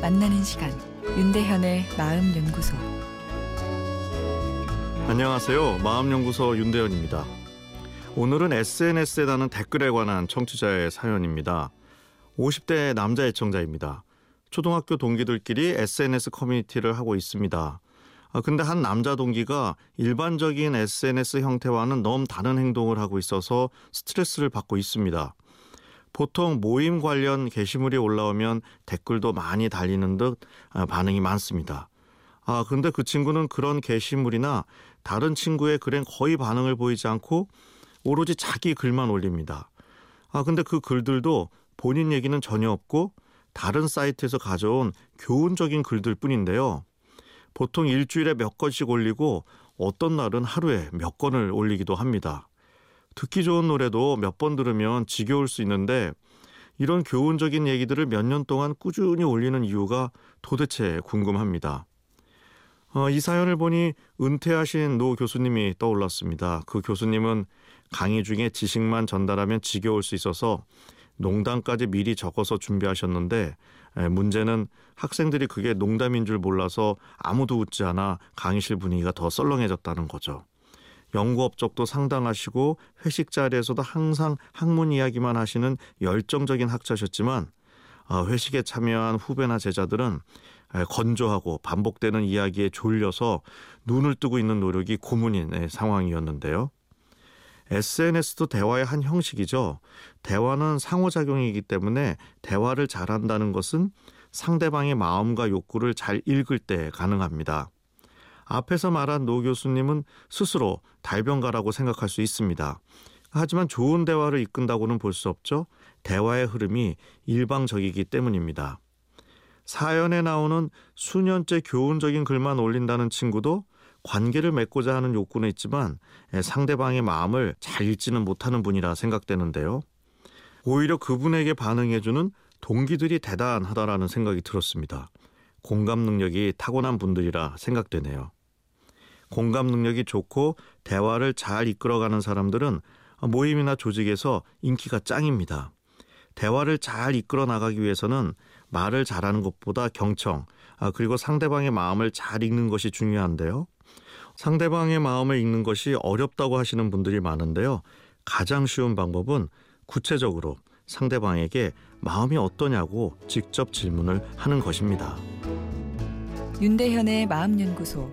만나는 시간 윤대현의 마음 연구소 안녕하세요. 마음 연구소 윤대현입니다. 오늘은 SNS에 다는 댓글에 관한 청취자의 사연입니다. 50대 남자 애청자입니다. 초등학교 동기들끼리 SNS 커뮤니티를 하고 있습니다. 아, 근데 한 남자 동기가 일반적인 SNS 형태와는 너무 다른 행동을 하고 있어서 스트레스를 받고 있습니다. 보통 모임 관련 게시물이 올라오면 댓글도 많이 달리는 듯 아, 반응이 많습니다. 아, 근데 그 친구는 그런 게시물이나 다른 친구의 글엔 거의 반응을 보이지 않고 오로지 자기 글만 올립니다. 아, 근데 그 글들도 본인 얘기는 전혀 없고 다른 사이트에서 가져온 교훈적인 글들 뿐인데요. 보통 일주일에 몇 건씩 올리고 어떤 날은 하루에 몇 건을 올리기도 합니다. 듣기 좋은 노래도 몇 번 들으면 지겨울 수 있는데 이런 교훈적인 얘기들을 몇 년 동안 꾸준히 올리는 이유가 도대체 궁금합니다. 어, 이 사연을 보니 은퇴하신 노 교수님이 떠올랐습니다. 그 교수님은 강의 중에 지식만 전달하면 지겨울 수 있어서 농담까지 미리 적어서 준비하셨는데 문제는 학생들이 그게 농담인 줄 몰라서 아무도 웃지 않아 강의실 분위기가 더 썰렁해졌다는 거죠. 연구 업적도 상당하시고 회식 자리에서도 항상 학문 이야기만 하시는 열정적인 학자셨지만 아, 회식에 참여한 후배나 제자들은 건조하고 반복되는 이야기에 졸려서 눈을 뜨고 있는 노력이 고문인 상황이었는데요. SNS도 대화의 한 형식이죠. 대화는 상호작용이기 때문에 대화를 잘한다는 것은 상대방의 마음과 욕구를 잘 읽을 때 가능합니다. 앞에서 말한 노 교수님은 스스로 달변가라고 생각할 수 있습니다. 하지만 좋은 대화를 이끈다고는 볼 수 없죠. 대화의 흐름이 일방적이기 때문입니다. 사연에 나오는 수년째 교훈적인 글만 올린다는 친구도 관계를 맺고자 하는 욕구는 있지만 상대방의 마음을 잘 읽지는 못하는 분이라 생각되는데요. 오히려 그분에게 반응해주는 동기들이 대단하다라는 생각이 들었습니다. 공감 능력이 타고난 분들이라 생각되네요. 공감 능력이 좋고 대화를 잘 이끌어가는 사람들은 모임이나 조직에서 인기가 짱입니다. 대화를 잘 이끌어 나가기 위해서는 말을 잘하는 것보다 경청, 아, 그리고 상대방의 마음을 잘 읽는 것이 중요한데요. 상대방의 마음을 읽는 것이 어렵다고 하시는 분들이 많은데요. 가장 쉬운 방법은 구체적으로 상대방에게 마음이 어떠냐고 직접 질문을 하는 것입니다. 윤대현의 마음연구소